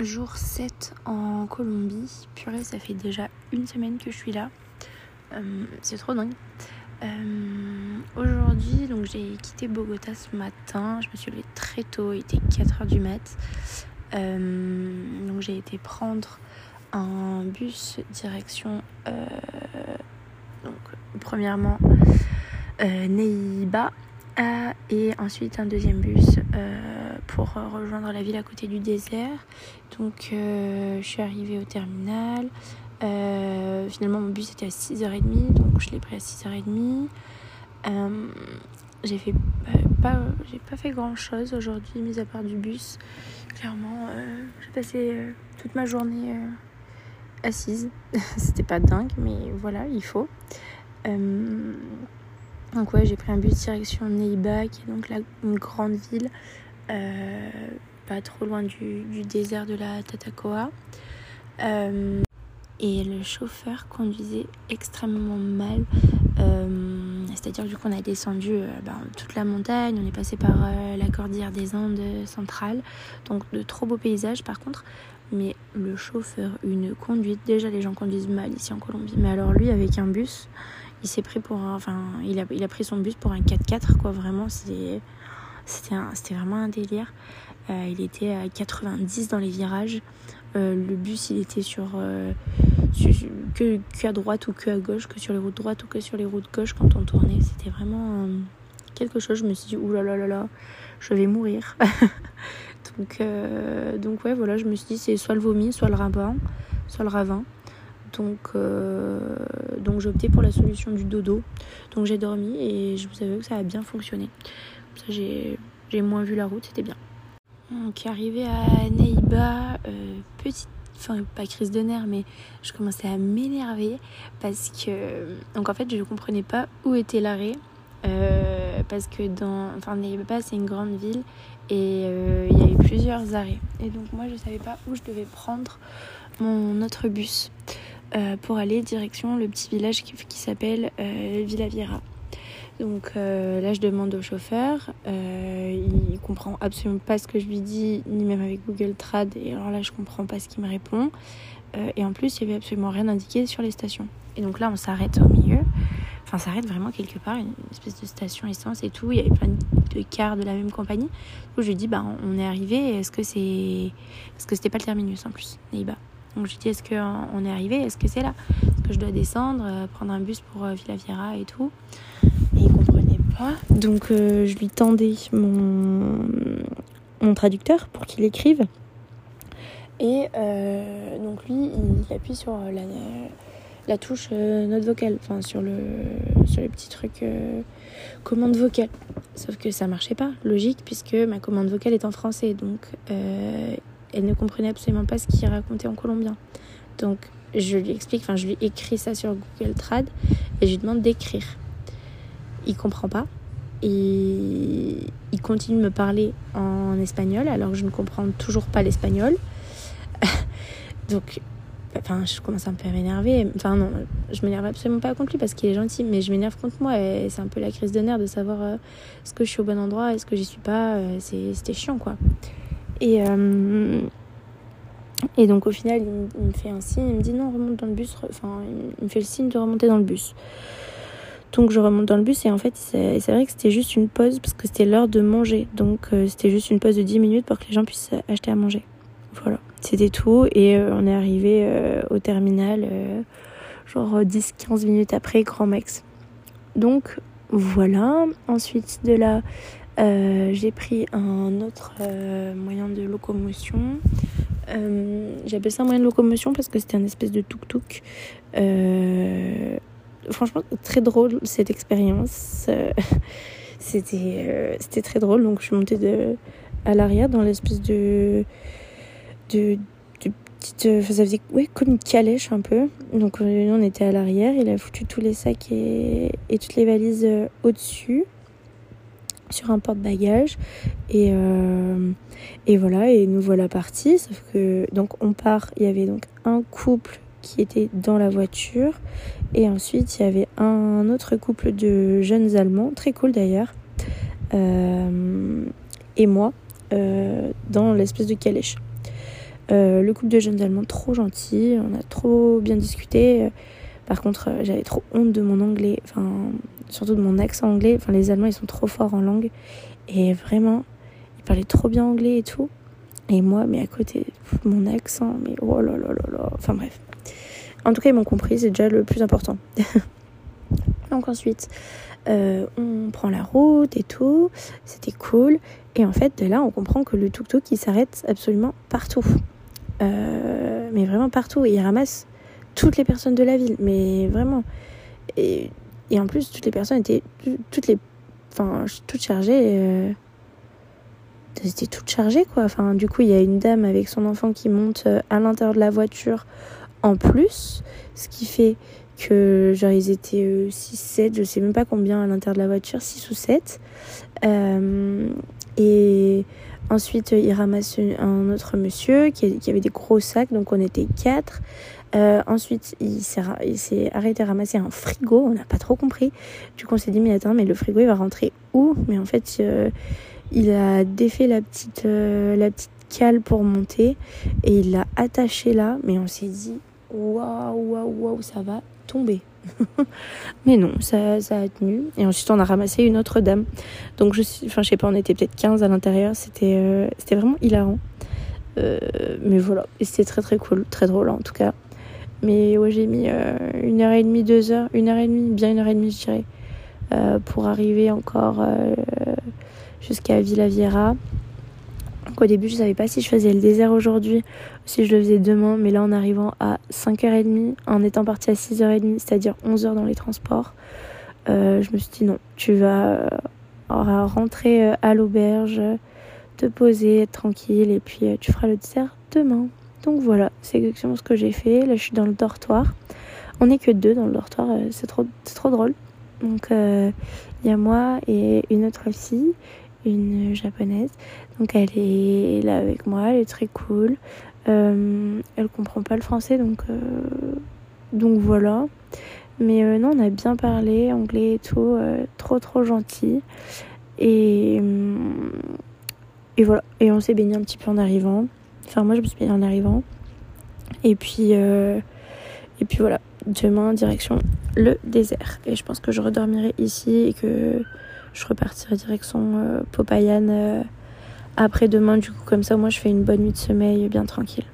Jour 7 en Colombie. Purée, ça fait déjà une semaine que je suis là. Euh, c'est trop dingue. Euh, aujourd'hui, donc j'ai quitté Bogota ce matin. Je me suis levée très tôt, il était 4h du mat. Euh, donc j'ai été prendre un bus direction donc premièrement Neiba et ensuite un deuxième bus pour rejoindre la ville à côté du désert. Donc je suis arrivée au terminal. Euh, finalement, mon bus était à 6h30, donc je l'ai pris à 6h30. Euh, j'ai fait pas, j'ai pas fait grand chose aujourd'hui, mis à part du bus. Clairement, euh, j'ai passé toute ma journée assise. C'était pas dingue, mais voilà, il faut. donc, ouais, j'ai pris un bus direction Neiba, qui est donc une grande ville, pas trop loin du, désert de la Tatacoa et le chauffeur conduisait extrêmement mal. Euh, c'est-à-dire du coup on a descendu euh, ben, toute la montagne, on est passé par euh, la cordillère des Andes centrales, donc de trop beaux paysages par contre. Mais le chauffeur, une conduite, déjà les gens conduisent mal ici en Colombie, mais alors lui avec un bus, il s'est pris pour un, enfin il a, a pris son bus pour un 4x4 quoi, vraiment c'était c'était vraiment un délire. il était à 90 dans les virages. le bus il était sur que, que, à droite ou que à gauche, que sur les routes droites ou que sur les routes gauche quand on tournait. C'était vraiment euh, quelque chose. Je me suis dit, oulala, là là là, je vais mourir. donc, euh, donc, ouais, voilà, je me suis dit, c'est soit le vomi, soit le ravin. Soit le ravin. Donc, euh, donc j'ai opté pour la solution du dodo. Donc j'ai dormi et je vous avoue que ça a bien fonctionné. ça, j'ai, moins vu la route, c'était bien. Donc arrivé à Neiba, petite enfin pas crise de nerfs, mais je commençais à m'énerver parce que, donc en fait, je ne comprenais pas où était l'arrêt. Euh, parce que dans, enfin, pas c'est une grande ville et euh, il y avait plusieurs arrêts. Et donc moi, je savais pas où je devais prendre mon autre bus euh, pour aller direction le petit village qui, s'appelle Villa Viera. Donc euh, là, je demande au chauffeur. Euh, il comprend absolument pas ce que je lui dis, ni même avec Google Trad. Et alors là, je comprends pas ce qu'il me répond. Euh, et en plus, il y avait absolument rien indiqué sur les stations. Et donc là, on s'arrête au milieu. Enfin, s'arrête vraiment quelque part, une espèce de station essence et tout. Il y avait plein de cars de la même compagnie. Donc je lui dis, bah, on est arrivé. Est-ce que c'est, parce que c'était pas le terminus en plus, Neiba? Donc je dis, est-ce qu'on est arrivé? Est-ce que c'est là? Est-ce que je dois descendre, prendre un bus pour Villa Viera et tout? Donc euh, je lui tendais mon, traducteur pour qu'il écrive. Et euh, donc lui, il appuie sur la, touche euh, note vocale, enfin sur le, sur les petits trucs commande vocale. Sauf que ça marchait pas, logique, puisque ma commande vocale est en français. Donc elle ne comprenait absolument pas ce qu'il racontait en colombien. Donc je lui explique, enfin je lui écris ça sur Google Trad et je lui demande d'écrire il comprend pas. Et il continue de me parler en espagnol alors que je ne comprends toujours pas l'espagnol. Donc, enfin, je commence un peu à m'énerver. Enfin, non, je m'énerve absolument pas contre lui parce qu'il est gentil, mais je m'énerve contre moi. Et c'est un peu la crise de nerfs de savoir euh, est-ce que je suis au bon endroit, est-ce que j'y suis pas. Euh, c'était chiant, quoi. Et, euh, et donc, au final, il, me fait un signe, il me dit non, remonte dans le bus. Enfin, il me fait le signe de remonter dans le bus. Donc je remonte dans le bus et en fait c'est vrai que c'était juste une pause parce que c'était l'heure de manger. Donc euh, c'était juste une pause de 10 minutes pour que les gens puissent acheter à manger. Voilà, c'était tout et euh, on est arrivé au terminal genre 10-15 minutes après Grand Max. Donc voilà, ensuite de là j'ai pris un autre moyen de locomotion. J'appelle ça un moyen de locomotion parce que c'était un espèce de tuk-tuk franchement, très drôle cette expérience. Euh, c'était, euh, très drôle. Donc, je suis montée de, à l'arrière dans l'espèce de, de, de petite. Euh, ça faisait ouais, comme une calèche un peu. Donc, on était à l'arrière. Il a foutu tous les sacs et, et toutes les valises au-dessus sur un porte-bagages et, et voilà et nous voilà partis sauf que donc on part il y avait donc un couple qui était dans la voiture. Et ensuite, il y avait un autre couple de jeunes Allemands, très cool d'ailleurs, euh, et moi, euh, dans l'espèce de calèche. le couple de jeunes Allemands, trop gentil, on a trop bien discuté. Par contre, j'avais trop honte de mon anglais, enfin, surtout de mon accent anglais. Enfin, les Allemands, ils sont trop forts en langue. Et vraiment, ils parlaient trop bien anglais et tout. Et moi, mais à côté, mon accent, mais oh là là là là. Enfin bref. En tout cas, ils m'ont compris, c'est déjà le plus important. Donc ensuite, euh, on prend la route et tout, c'était cool. Et en fait, de là, on comprend que le tuk-tuk, il s'arrête absolument partout. Euh, mais vraiment partout. Il ramasse toutes les personnes de la ville. Mais vraiment. Et, en plus, toutes les personnes étaient toutes les, enfin, toutes chargées. Euh, c'était toutes chargées quoi. Enfin, du coup, il y a une dame avec son enfant qui monte euh, à l'intérieur de la voiture en plus, ce qui fait que genre ils étaient 6 euh, 7, je sais même pas combien à l'intérieur de la voiture, 6 ou 7. Euh, et ensuite, il ramasse un autre monsieur qui, avait des gros sacs, donc on était 4. ensuite, il s'est arrêté à ramasser un frigo, on n'a pas trop compris. Du coup, on s'est dit, mais attends, mais le frigo, il va rentrer où? Mais en fait, il a défait la petite, euh, la petite cale pour monter et il l'a attaché là. Mais on s'est dit, waouh, waouh, waouh, ça va tomber. mais non, ça, a tenu. Et ensuite, on a ramassé une autre dame. Donc, je, je sais pas, on était peut-être 15 à l'intérieur. C'était euh, vraiment hilarant. Euh, mais voilà, et c'était très très cool, très drôle en tout cas. Mais ouais, j'ai mis une heure et demie, deux heures, une heure et demie, bien une heure et demie, je dirais, pour arriver encore jusqu'à Villaviera. Donc au début, je savais pas si je faisais le désert aujourd'hui ou si je le faisais demain, mais là en arrivant à 5h30, en étant parti à 6h30, c'est-à-dire 11h dans les transports, euh, je me suis dit non, tu vas euh, rentrer euh, à l'auberge, te poser, être tranquille et puis tu feras le désert demain. Donc voilà, c'est exactement ce que j'ai fait. Là, je suis dans le dortoir. On n'est que deux dans le dortoir, c'est trop, trop drôle. Donc il y a moi et une autre fille une japonaise. Donc elle est là avec moi, elle est très cool. Euh, elle comprend pas le français, donc, euh, donc voilà. Mais euh, non, on a bien parlé, anglais et tout, trop trop gentil. Et, et voilà, et on s'est baigné un petit peu en arrivant. Enfin, moi je me suis baignée en arrivant. Et puis, et puis voilà, demain, direction le désert. Et je pense que je redormirai ici et que je repartirai direction euh, Popayan euh, après demain. Du coup, comme ça, moi, je fais une bonne nuit de sommeil bien tranquille.